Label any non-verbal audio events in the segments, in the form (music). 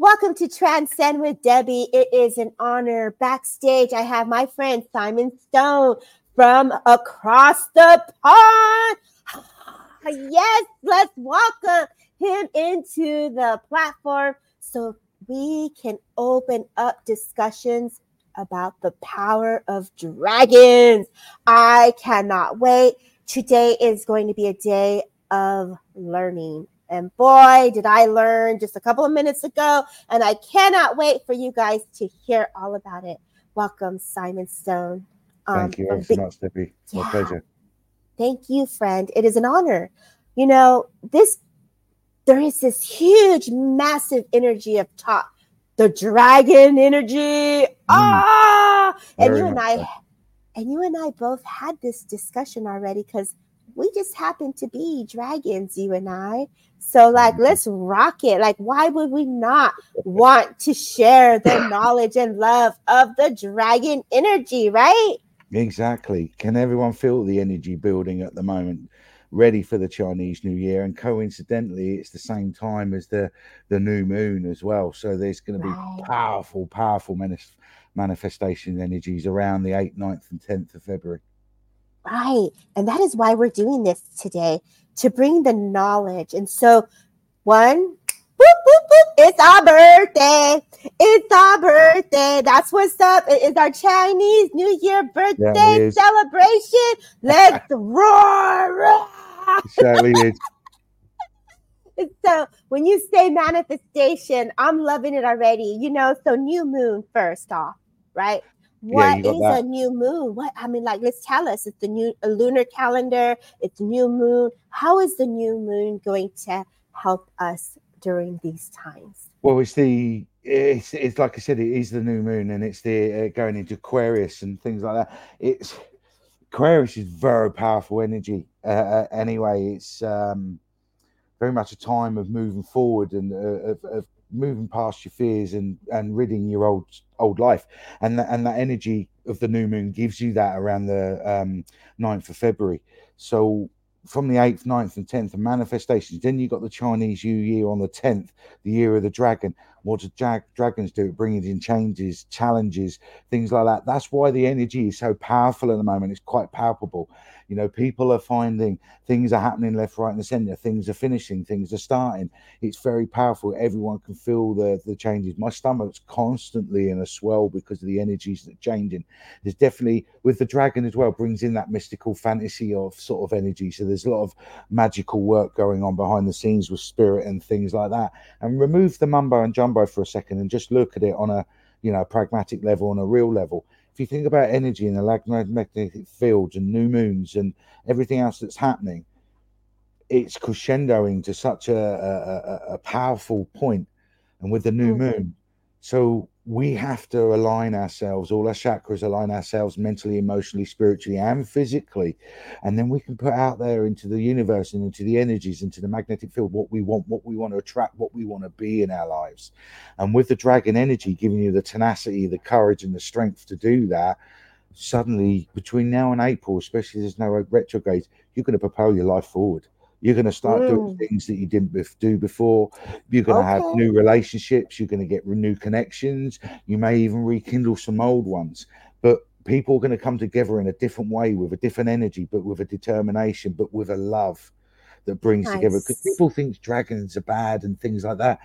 Welcome to Transcend with Debbie. It is an honor. Backstage, I have my friend Simon Stone from across the pond. (gasps) Yes, let's welcome him into the platform so we can open up discussions about the power of dragons. I cannot wait. Today is going to be a day of learning and boy, did I learn just a couple of minutes ago. And I cannot wait for you guys to hear all about it. Welcome, Simon Stone. Um, Thank you so much, Debbie. My yeah. pleasure. Thank you, friend. It is an honor. You know, this there is this huge, massive energy of talk, the dragon energy. Mm. Ah, and you and I, so. and you and I both had this discussion already because we just happen to be dragons, you and I. So, like, mm-hmm. let's rock it. Like, why would we not want to share the (coughs) knowledge and love of the dragon energy, right? Exactly. Can everyone feel the energy building at the moment? Ready for the Chinese New Year, and coincidentally, it's the same time as the the new moon as well. So there's going to be right. powerful, powerful manif- manifestation energies around the 8th, 9th, and 10th of February. Right. And that is why we're doing this today to bring the knowledge. And so, one, boop, boop, boop, it's our birthday. It's our birthday. That's what's up. It is our Chinese New Year birthday yeah, celebration. Let's (laughs) roar. Is. (laughs) So when you say manifestation, I'm loving it already. You know, so new moon first off, right? What yeah, is that. a new moon? What I mean, like, let's tell us. It's the new lunar calendar. It's new moon. How is the new moon going to help us during these times? Well, it's the it's it's like I said, it is the new moon, and it's the uh, going into Aquarius and things like that. It's Aquarius is very powerful energy. Uh, uh, anyway, it's um, very much a time of moving forward and uh, of, of moving past your fears and and ridding your old old life. And that and that energy of the new moon gives you that around the um 9th of february. So from the 8th 9th and 10th of manifestations. Then you got the chinese new year on the 10th the year of the dragon what do jag- dragons do bringing in changes challenges things like that that's why the energy is so powerful at the moment it's quite palpable you know, people are finding things are happening left, right, and the center. Things are finishing, things are starting. It's very powerful. Everyone can feel the the changes. My stomach's constantly in a swell because of the energies that are changing. There's definitely with the dragon as well brings in that mystical fantasy of sort of energy. So there's a lot of magical work going on behind the scenes with spirit and things like that. And remove the mumbo and jumbo for a second and just look at it on a you know pragmatic level on a real level if you think about energy and the magnetic fields and new moons and everything else that's happening, it's crescendoing to such a, a, a powerful point, and with the new mm-hmm. moon, so we have to align ourselves, all our chakras align ourselves mentally, emotionally, spiritually, and physically. And then we can put out there into the universe and into the energies, into the magnetic field, what we want, what we want to attract, what we want to be in our lives. And with the dragon energy giving you the tenacity, the courage, and the strength to do that, suddenly between now and April, especially there's no retrograde, you're going to propel your life forward. You're going to start mm. doing things that you didn't do before. You're going okay. to have new relationships. You're going to get new connections. You may even rekindle some old ones. But people are going to come together in a different way with a different energy, but with a determination, but with a love that brings nice. together. Because people think dragons are bad and things like that.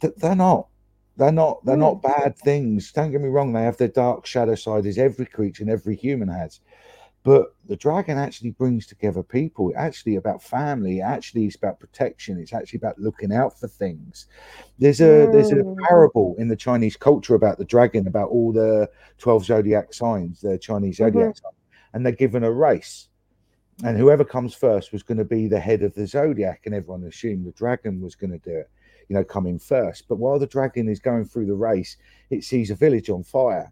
They're not. They're not. They're mm. not bad things. Don't get me wrong. They have their dark shadow side, as every creature and every human has. But the dragon actually brings together people. It's actually about family. Actually, it's about protection. It's actually about looking out for things. There's a mm. there's a mm. parable in the Chinese culture about the dragon, about all the twelve zodiac signs, the Chinese zodiac mm-hmm. signs, and they're given a race. And whoever comes first was going to be the head of the zodiac, and everyone assumed the dragon was going to do it, you know, coming first. But while the dragon is going through the race, it sees a village on fire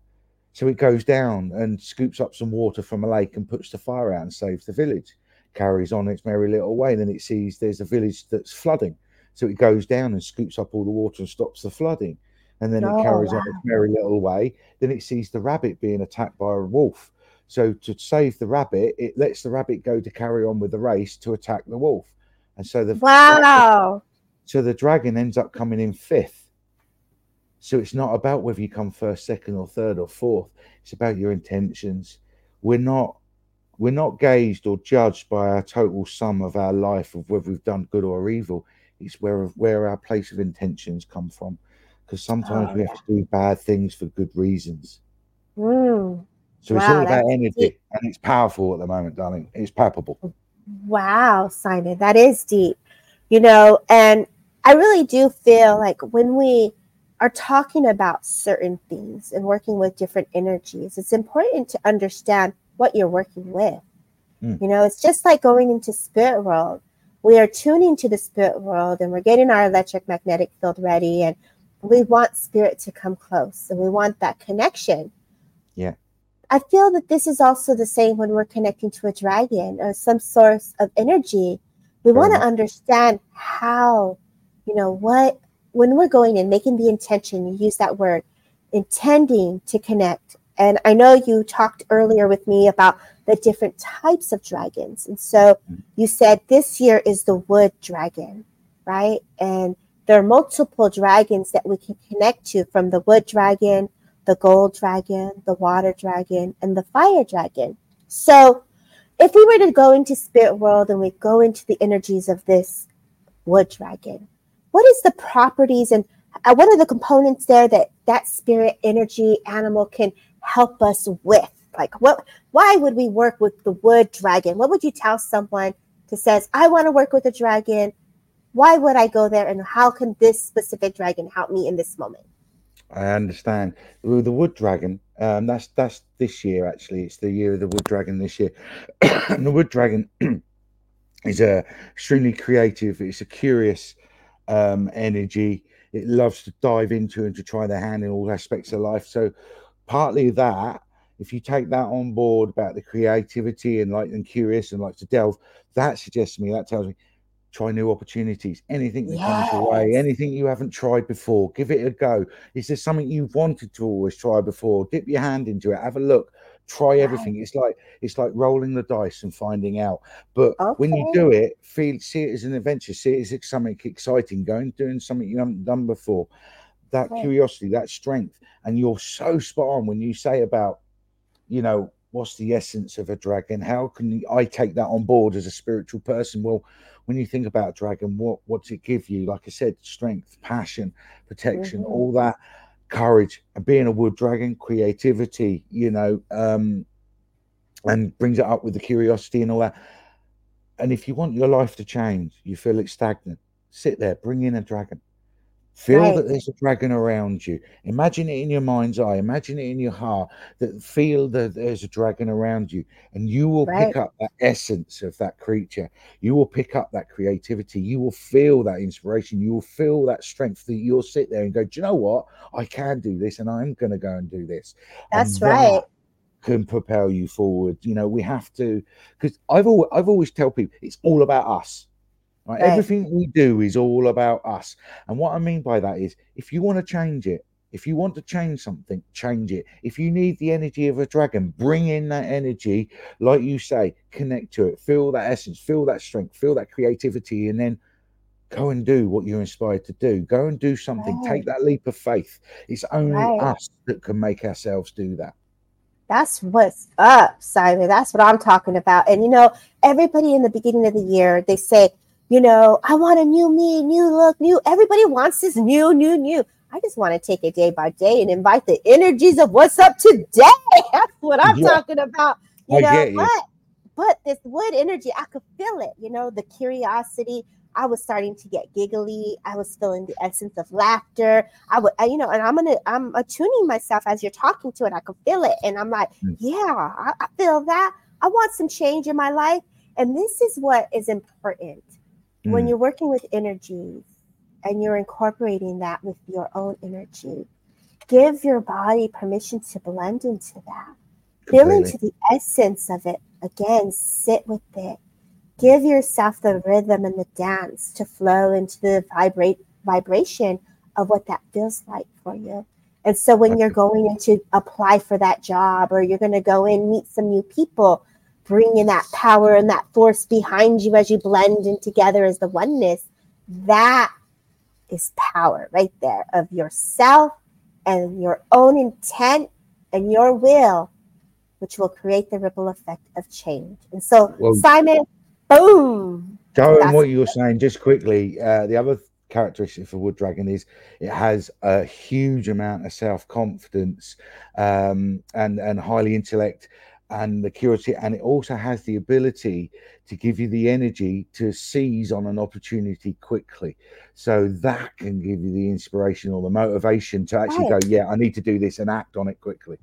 so it goes down and scoops up some water from a lake and puts the fire out and saves the village. Carries on its merry little way. Then it sees there's a village that's flooding. So it goes down and scoops up all the water and stops the flooding. And then oh, it carries wow. on its merry little way. Then it sees the rabbit being attacked by a wolf. So to save the rabbit, it lets the rabbit go to carry on with the race to attack the wolf. And so the wow. So the dragon ends up coming in fifth So it's not about whether you come first, second, or third, or fourth. It's about your intentions. We're not we're not gauged or judged by our total sum of our life of whether we've done good or evil. It's where where our place of intentions come from. Because sometimes oh, we have to do bad things for good reasons. Mm. So wow, it's all about energy deep. and it's powerful at the moment, darling. It's palpable. Wow, Simon, that is deep. You know, and I really do feel like when we are talking about certain things and working with different energies, it's important to understand what you're working with. Mm. You know, it's just like going into spirit world. We are tuning to the spirit world and we're getting our electric magnetic field ready and we want spirit to come close and we want that connection. Yeah. I feel that this is also the same when we're connecting to a dragon or some source of energy. We want to understand how, you know, what, when we're going and making the intention, you use that word, intending to connect and I know you talked earlier with me about the different types of dragons. And so mm-hmm. you said this year is the wood dragon, right? And there are multiple dragons that we can connect to from the wood dragon, the gold dragon, the water dragon, and the fire dragon. So if we were to go into spirit world and we go into the energies of this wood dragon, what is the properties and uh, what are the components there that that spirit energy animal can help us with? Like what why would we work with the wood dragon? What would you tell someone to says, I want to work with a dragon? Why would I go there and how can this specific dragon help me in this moment? I understand. The wood dragon, um, that's that's this year actually. It's the year of the wood dragon this year. and (coughs) the wood dragon (clears throat) is a extremely creative, it's a curious um, energy. It loves to dive into and to try their hand in all aspects of life. So partly that if you take that on board about the creativity and like and curious and like to delve that suggests to me that tells me try new opportunities anything that yes. comes your way anything you haven't tried before give it a go is there something you've wanted to always try before dip your hand into it have a look try everything it's like it's like rolling the dice and finding out but okay. when you do it feel see it as an adventure see it as something exciting going doing something you haven't done before that right. curiosity, that strength. And you're so spot on when you say about, you know, what's the essence of a dragon? How can I take that on board as a spiritual person? Well, when you think about dragon, what what's it give you? Like I said, strength, passion, protection, mm-hmm. all that, courage, and being a wood dragon, creativity, you know, um, and brings it up with the curiosity and all that. And if you want your life to change, you feel it's stagnant, sit there, bring in a dragon Feel right. that there's a dragon around you. Imagine it in your mind's eye. Imagine it in your heart. That feel that there's a dragon around you, and you will right. pick up that essence of that creature. You will pick up that creativity. You will feel that inspiration. You will feel that strength. That you'll sit there and go, "Do you know what? I can do this, and I'm going to go and do this." That's right. can propel you forward. You know, we have to because I've always I've always tell people it's all about us Right? right? Everything we do is all about us. And what I mean by that is if you want to change it, if you want to change something, change it. If you need the energy of a dragon, bring in that energy, like you say, connect to it, feel that essence, feel that strength, feel that creativity, and then go and do what you're inspired to do. Go and do something. Right. Take that leap of faith. It's only right. us that can make ourselves do that. That's what's up, Simon. That's what I'm talking about. And you know, everybody in the beginning of the year, they say, you know, I want a new me, new look, new. Everybody wants this new, new, new. I just want to take it day by day and invite the energies of what's up today. (laughs) That's what I'm yeah. talking about. You I know, but but this wood energy, I could feel it. You know, the curiosity. I was starting to get giggly. I was feeling the essence of laughter. I would, I, you know, and I'm gonna, I'm attuning myself as you're talking to it. I could feel it, and I'm like, mm. yeah, I, I feel that. I want some change in my life, and this is what is important mm. when you're working with energies and you're incorporating that with your own energy, give your body permission to blend into that. Feel into the essence of it. Again, sit with it. Give yourself the rhythm and the dance to flow into the vibrate vibration of what that feels like for you. And so when you're going in to apply for that job or you're going to go in meet some new people, bring in that power and that force behind you as you blend in together as the oneness, that is power right there of yourself and your own intent and your will, which will create the ripple effect of change. And so, well, Simon, boom. Going what you were saying, just quickly, uh, the other characteristic for wood dragon is it has a huge amount of self confidence um, and and highly intellect and the curiosity, and it also has the ability to give you the energy to seize on an opportunity quickly. So that can give you the inspiration or the motivation to actually right. go, yeah, I need to do this and act on it quickly.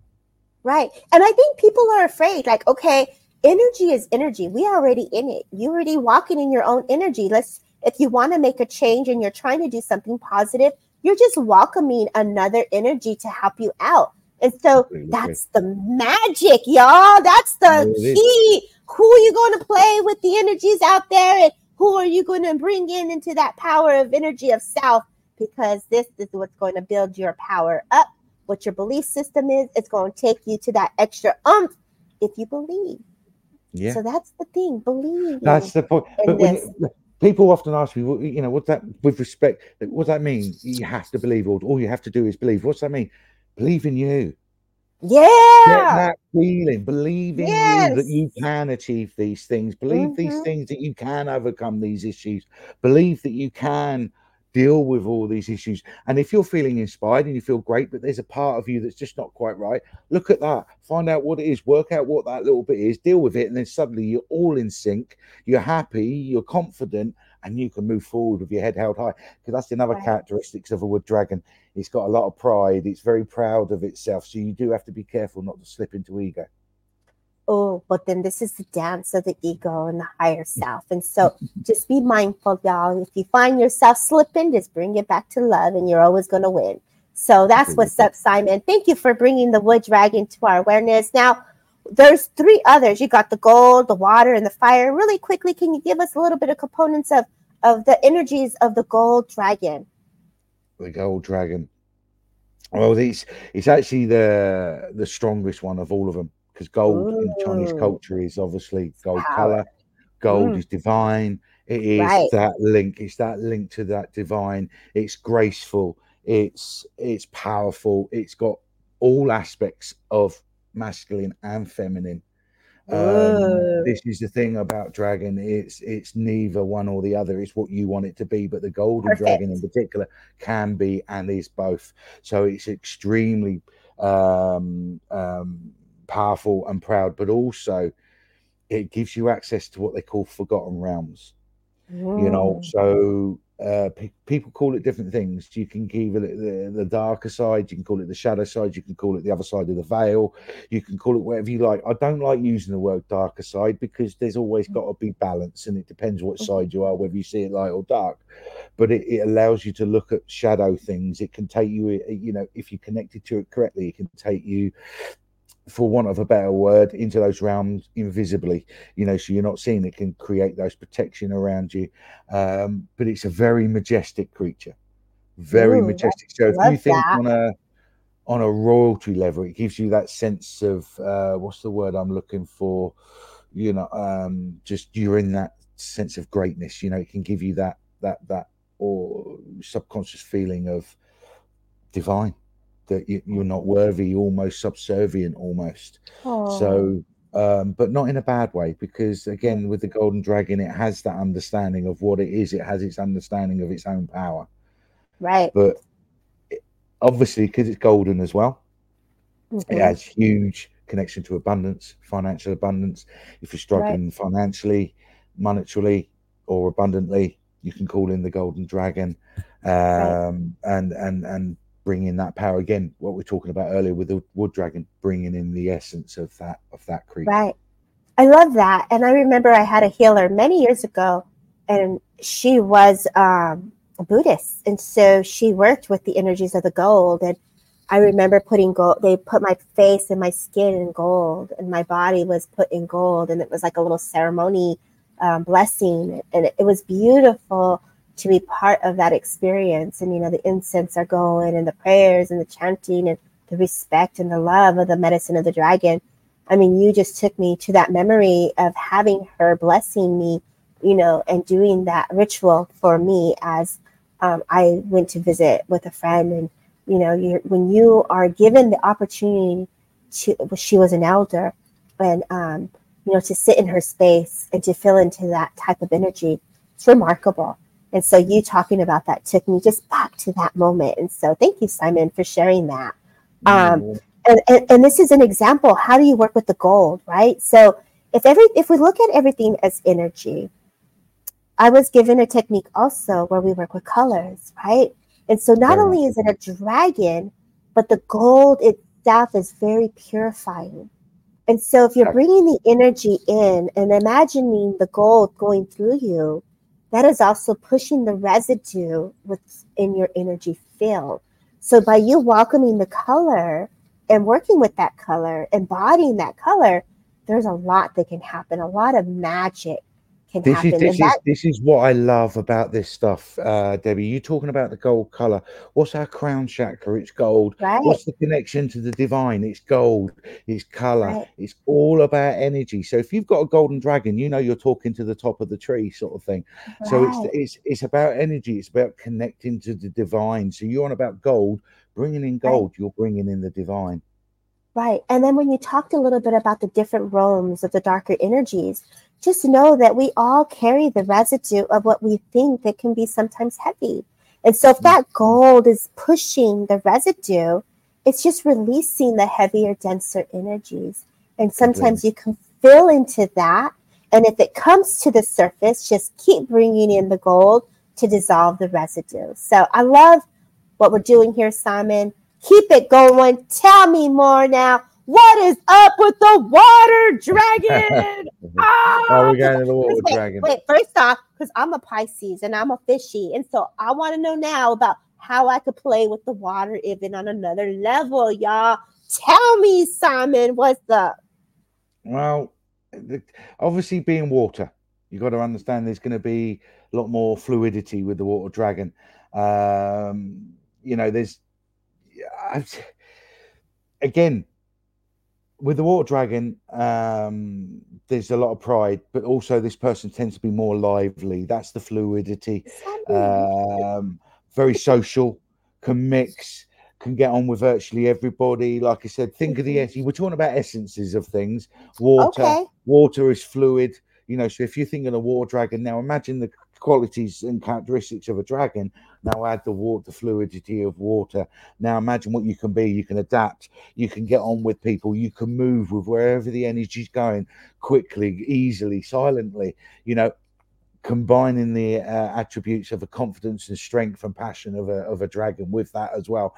Right. And I think people are afraid, like, okay, energy is energy. We are already in it. You're already walking in your own energy. Let's, if you want to make a change and you're trying to do something positive, you're just welcoming another energy to help you out. And so that's the magic, y'all. That's the key. Who are you going to play with the energies out there? And who are you going to bring in into that power of energy of self? Because this is what's going to build your power up. What your belief system is, it's going to take you to that extra umph if you believe. Yeah. So that's the thing. Believe. That's the point. But when, people often ask me, you know, what's that with respect? What does that mean? You have to believe, or all you have to do is believe. What's that mean? Believe in you. Yeah. Get that feeling. Believe in yes. you that you can achieve these things. Believe mm-hmm. these things that you can overcome these issues. Believe that you can deal with all these issues. And if you're feeling inspired and you feel great, but there's a part of you that's just not quite right, look at that. Find out what it is. Work out what that little bit is. Deal with it. And then suddenly you're all in sync. You're happy. You're confident and you can move forward with your head held high. Because that's another right. characteristics of a wood dragon. It's got a lot of pride. It's very proud of itself. So you do have to be careful not to slip into ego. Oh, but then this is the dance of the ego and the higher (laughs) self. And so just be mindful, y'all. If you find yourself slipping, just bring it back to love and you're always going to win. So that's what's up, Simon. Thank you for bringing the wood dragon to our awareness. Now, there's three others. You got the gold, the water, and the fire. Really quickly, can you give us a little bit of components of of the energies of the gold dragon? The gold dragon. Well, it's it's actually the the strongest one of all of them because gold Ooh. in Chinese culture is obviously gold color. Gold mm. is divine. It is right. that link. It's that link to that divine. It's graceful. It's it's powerful. It's got all aspects of masculine and feminine. Um, this is the thing about dragon. It's it's neither one or the other. It's what you want it to be. But the golden Perfect. dragon in particular can be and is both. So it's extremely um, um, powerful and proud, but also it gives you access to what they call forgotten realms. You know, so uh, pe- people call it different things. You can give it the, the darker side, you can call it the shadow side, you can call it the other side of the veil, you can call it whatever you like. I don't like using the word darker side because there's always got to be balance, and it depends what side you are, whether you see it light or dark. But it, it allows you to look at shadow things. It can take you, you know, if you connected to it correctly, it can take you for want of a better word, into those realms invisibly. You know, so you're not seeing it can create those protection around you. Um, but it's a very majestic creature, very Ooh, majestic. So if you think that. on a on a royalty level, it gives you that sense of uh, what's the word I'm looking for? You know, um, just you're in that sense of greatness. You know, it can give you that that that or subconscious feeling of divine that you, are not worthy, almost subservient, almost. Aww. So, um, but not in a bad way, because again, with the Golden Dragon, it has that understanding of what it is. It has its understanding of its own power. Right. But it, obviously, because it's golden as well, mm-hmm. it has huge connection to abundance, financial abundance. If you're struggling right. financially, monetarily, or abundantly, you can call in the Golden Dragon, um, right. and and and bringing that power again what we are talking about earlier with the wood dragon bringing in the essence of that of that creature. Right. I love that. And i remember i had a healer many years ago and she was um, a buddhist. And so she worked with the energies of the gold. And i remember putting gold they put my face and my skin in gold and my body was put in gold and it was like a little ceremony um, blessing. And it, it was beautiful to be part of that experience. And, you know, the incense are going and the prayers and the chanting and the respect and the love of the medicine of the dragon. I mean, you just took me to that memory of having her blessing me, you know, and doing that ritual for me as um, I went to visit with a friend and You know, you when you are given the opportunity to, she was an elder, and um, you know, to sit in her space and to fill into that type of energy, it's remarkable. And so you talking about that took me just back to that moment. And so thank you, Simon, for sharing that. Um, and, and, and this is an example. How do you work with the gold, right? So if every if we look at everything as energy, I was given a technique also where we work with colors, right? And so not yeah. only is it a dragon, but the gold itself is very purifying. And so if you're bringing the energy in and imagining the gold going through you, that is also pushing the residue within your energy field. So by you welcoming the color and working with that color, embodying that color, there's a lot that can happen, a lot of magic can this happen. Is, this, that- is, this is what I love about this stuff, uh, Debbie. You're talking about the gold color. What's our crown chakra? It's gold. Right. What's the connection to the divine? It's gold. It's color. Right. It's all about energy. So if you've got a golden dragon, you know you're talking to the top of the tree, sort of thing. Right. So it's it's it's about energy. It's about connecting to the divine. So you're on about gold, bringing in gold. You're bringing in the divine. Right. And then when you talked a little bit about the different realms of the darker energies, just know that we all carry the residue of what we think that can be sometimes heavy. And so if mm. that gold is pushing the residue, it's just releasing the heavier, denser energies. And sometimes you can fill into that. And if it comes to the surface, just keep bringing in the gold to dissolve the residue. So I love what we're doing here, Simon. Keep it going. Tell me more now. What is up with the water dragon? (laughs) ah! Oh, we got the water wait, dragon. Wait, first off, because I'm a Pisces and I'm a fishy, and so I want to know now about how I could play with the water even on another level, y'all. Tell me, Simon, what's up? Well, the, obviously, being water, you got to understand there's going to be a lot more fluidity with the water dragon. Um, you know, there's I've, again with the water dragon um there's a lot of pride but also this person tends to be more lively that's the fluidity um very social can mix can get on with virtually everybody like i said think of the mm-hmm. essence we're talking about essences of things water okay. water is fluid you know so if you think of a water dragon now imagine the qualities and characteristics of a dragon. Now add the water, the fluidity of water. Now imagine what you can be. You can adapt. You can get on with people. You can move with wherever the energy's going quickly, easily, silently. You know, combining the uh, attributes of the confidence and strength and passion of a, of a dragon with that as well.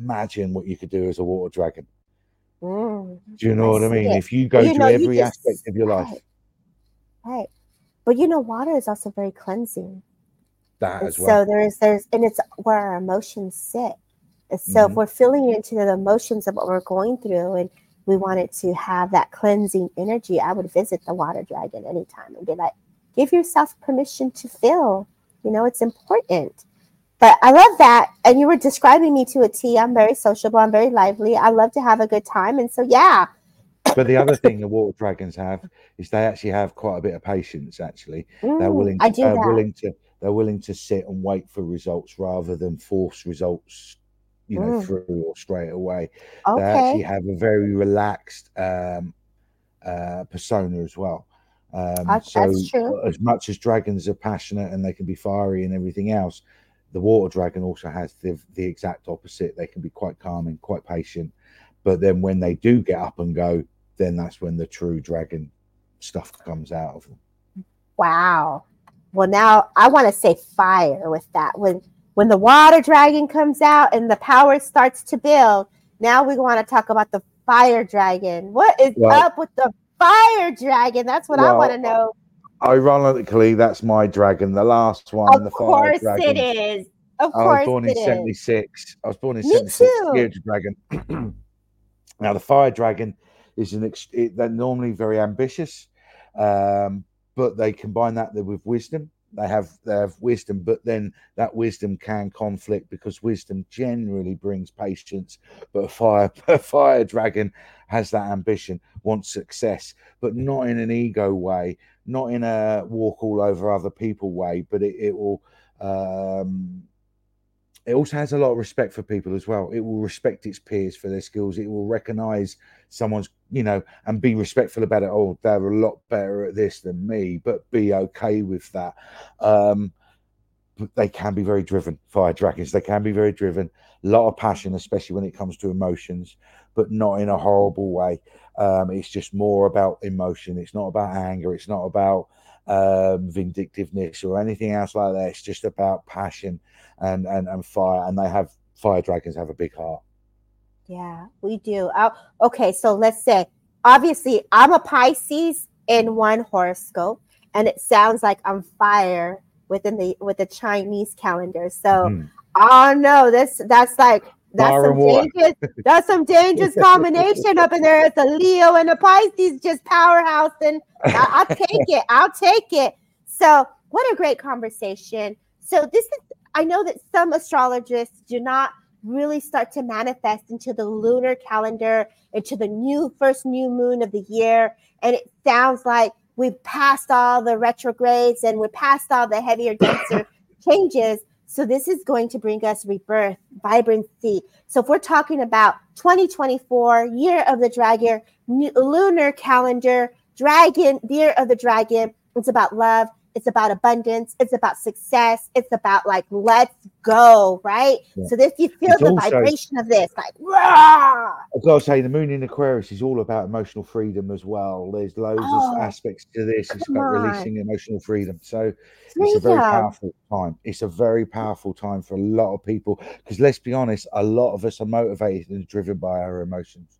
Imagine what you could do as a water dragon. Mm, do you know I what I mean? It. If you go you through every just, aspect of your life. Right. right. But you know, water is also very cleansing. That as well. So there's there's and it's where our emotions sit. And so mm-hmm. if we're feeling into the emotions of what we're going through and we wanted to have that cleansing energy, I would visit the water dragon anytime and be like, give yourself permission to feel. You know, it's important. But I love that. And you were describing me to a T. I'm very sociable. I'm very lively. I love to have a good time. And so, yeah, but the other thing the water dragons have is they actually have quite a bit of patience. Actually, mm, they're willing. To, they're that. willing to. They're willing to sit and wait for results rather than force results. You know, mm. through or straight away. Okay. They actually have a very relaxed um, uh, persona as well. Um, that's, so, that's true. as much as dragons are passionate and they can be fiery and everything else, the water dragon also has the, the exact opposite. They can be quite calming, quite patient, but then when they do get up and go, then that's when the true dragon stuff comes out of them. Wow. Well, now I want to say fire with that. When when the water dragon comes out and the power starts to build, now we want to talk about the fire dragon. What is well, up with the fire dragon? That's what well, I want to know. Ironically, that's my dragon, the last one. Of the course it is. Of I course I was born in 76. Is. I was born in Me 76. Too. Dragon. (clears throat) now, the fire dragon is an ex- it, they're normally very ambitious, um, but they combine that with wisdom. They have they have wisdom, but then that wisdom can conflict because wisdom generally brings patience. But a fire (laughs) fire dragon has that ambition, wants success, but not in an ego way, not in a walk all over other people way, but it, it will um, it also has a lot of respect for people as well. It will respect its peers for their skills. It will recognize someone's, you know, and be respectful about it. Oh, they're a lot better at this than me, but be okay with that. Um, they can be very driven, fire dragons. They can be very driven. A lot of passion, especially when it comes to emotions, but not in a horrible way. Um, it's just more about emotion. It's not about anger. It's not about um, vindictiveness or anything else like that. It's just about passion and, and, and fire. And they have fire dragons have a big heart. Yeah, we do. Okay, so let's say obviously I'm a Pisces in one horoscope, and it sounds like I'm fire within the with the Chinese calendar. So mm. oh no, this that's like that's some dangerous, that's some dangerous (laughs) combination up in there. It's a Leo and a Pisces, just powerhouse, and I, will (laughs) take it. I'll take it. So, what a great conversation. So, this is I know that some astrologists do not really start to manifest into the lunar calendar, into the new first new moon of the year, and it sounds like we've passed all the retrogrades and we're past all the heavier, denser (coughs) changes. So this is going to bring us rebirth, vibrancy. So if we're talking about 2024, year of the dragon, lunar calendar, dragon, year of the dragon, it's about love, it's about abundance, it's about success, it's about like let's go, right? Yeah. So if you feel it's the also, vibration of this, like rah! I've got to say the moon in Aquarius is all about emotional freedom as well. There's loads oh, of aspects to this. It's about on. releasing emotional freedom. So it's a very powerful time. It's a very powerful time for a lot of people because let's be honest, a lot of us are motivated and driven by our emotions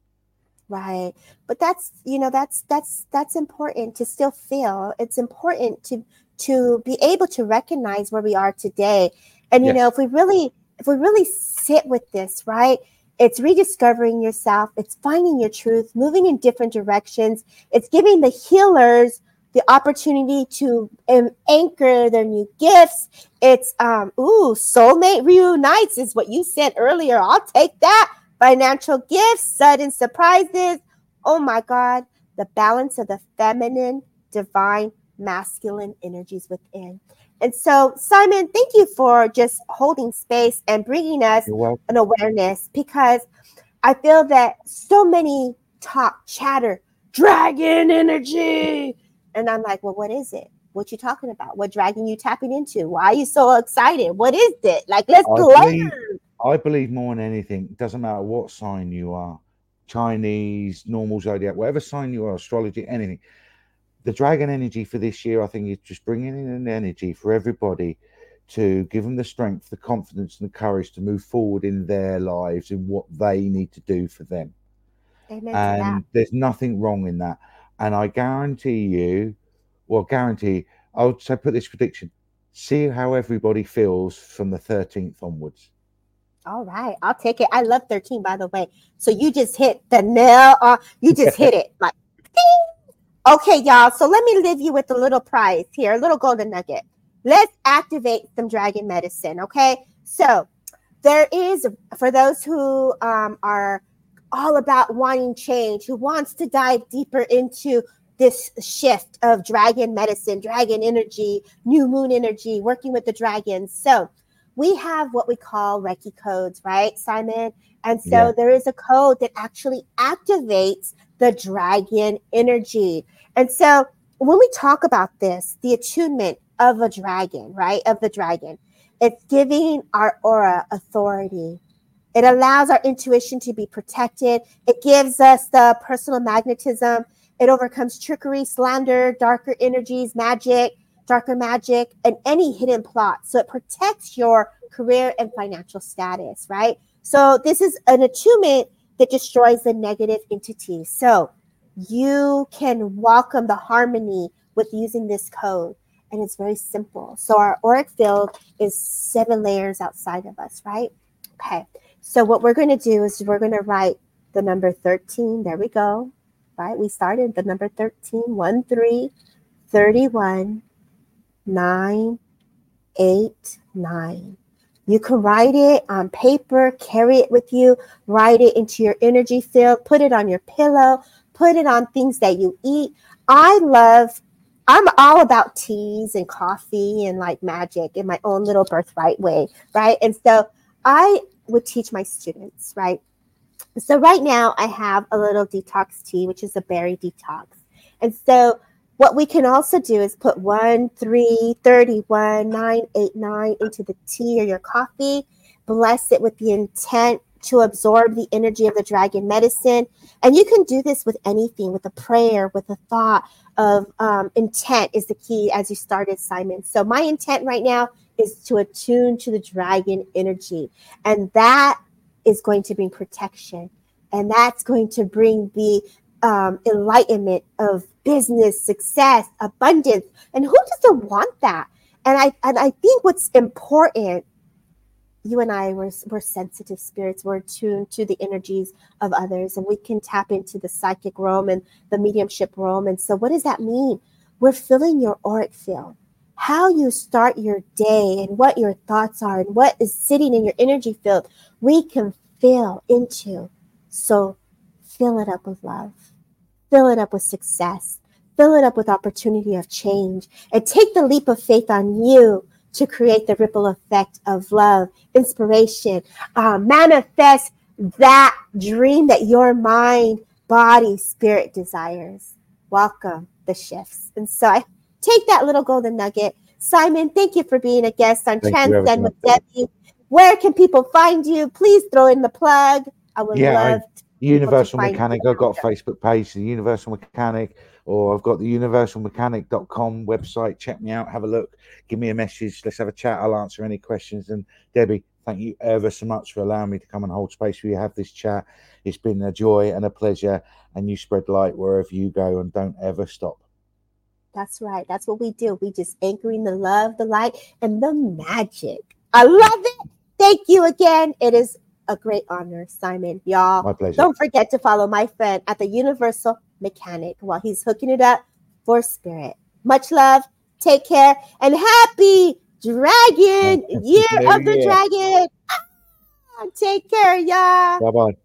right but that's you know that's that's that's important to still feel it's important to to be able to recognize where we are today. And you yes. know, if we really if we really sit with this, right? It's rediscovering yourself, it's finding your truth, moving in different directions. It's giving the healers the opportunity to um, anchor their new gifts. It's um ooh, soulmate reunites is what you said earlier. I'll take that. Financial gifts, sudden surprises. Oh my god, the balance of the feminine, divine, masculine energies within. And so, Simon, thank you for just holding space and bringing us an awareness because I feel that so many talk, chatter, dragon energy. And I'm like, well, what is it? What you talking about? What dragon you tapping into? Why are you so excited? What is it? Like, let's I learn. I believe more than anything, it doesn't matter what sign you are, Chinese, normal zodiac, whatever sign you are, astrology, anything the dragon energy for this year, I think, is just bringing in an energy for everybody to give them the strength, the confidence, and the courage to move forward in their lives and what they need to do for them. Amen and there's nothing wrong in that. And I guarantee you, well, guarantee, I'll say put this prediction see how everybody feels from the 13th onwards. All right, I'll take it. I love 13, by the way. So you just hit the nail on, you just hit (laughs) it like ding Okay, y'all. So let me leave you with a little prize here, a little golden nugget. Let's activate some dragon medicine. Okay. So there is, for those who um, are all about wanting change, who wants to dive deeper into this shift of dragon medicine, dragon energy, new moon energy, working with the dragons. So we have what we call Reiki codes, right, Simon? And so yeah. there is a code that actually activates the dragon energy. And so when we talk about this, the attunement of a dragon, right? Of the dragon, it's giving our aura authority. It allows our intuition to be protected. It gives us the personal magnetism. It overcomes trickery, slander, darker energies, magic, darker magic, and any hidden plot. So it protects your career and financial status, right? So this is an attunement that destroys the negative entity. So you can welcome the harmony with using this code. And it's very simple. So our auric field is seven layers outside of us, right? Okay. So what we're going to do is we're going to write the number 13. There we go. Right? We started the number 13, 1, 3, 31, 9, 8, 9. You can write it on paper, carry it with you, write it into your energy field, put it on your pillow, put it on things that you eat. I love, I'm all about teas and coffee and like magic in my own little birthright way, right? And so I would teach my students, right? So right now I have a little detox tea, which is a berry detox. And so what we can also do is put 1, 3, 31, 9, 8, 9 into the tea or your coffee, bless it with the intent to absorb the energy of the dragon medicine. And you can do this with anything, with a prayer, with a thought of um, intent is the key as you started, Simon. So my intent right now is to attune to the dragon energy. And that is going to bring protection. And that's going to bring the um, enlightenment of business, success, abundance. And who doesn't want that? And I and I think what's important, you and I were, we're sensitive spirits. We're attuned to the energies of others, and we can tap into the psychic realm and the mediumship realm. And so, what does that mean? We're filling your auric field. How you start your day and what your thoughts are and what is sitting in your energy field, we can fill into. So, fill it up with love fill it up with success, fill it up with opportunity of change, and take the leap of faith on you to create the ripple effect of love, inspiration, uh, manifest that dream that your mind, body, spirit desires. Welcome the shifts. And so I take that little golden nugget. Simon, thank you for being a guest on Transcend with Debbie. Where can people find you? Please throw in the plug. I would yeah, love I- Universal Mechanic. I've got a Facebook page, the Universal Mechanic, or I've got the universalmechanic.com website. Check me out, have a look, give me a message. Let's have a chat. I'll answer any questions. And Debbie, thank you ever so much for allowing me to come and hold space for you, have this chat. It's been a joy and a pleasure. And you spread light wherever you go and don't ever stop. That's right. That's what we do. We just anchoring the love, the light, and the magic. I love it. Thank you again. It is a great honor, Simon. Y'all, my pleasure. Don't forget to follow my friend at the Universal Mechanic while he's hooking it up for Spirit. Much love. Take care and happy Dragon Year of the Dragon. Ah, take care, y'all. Bye bye.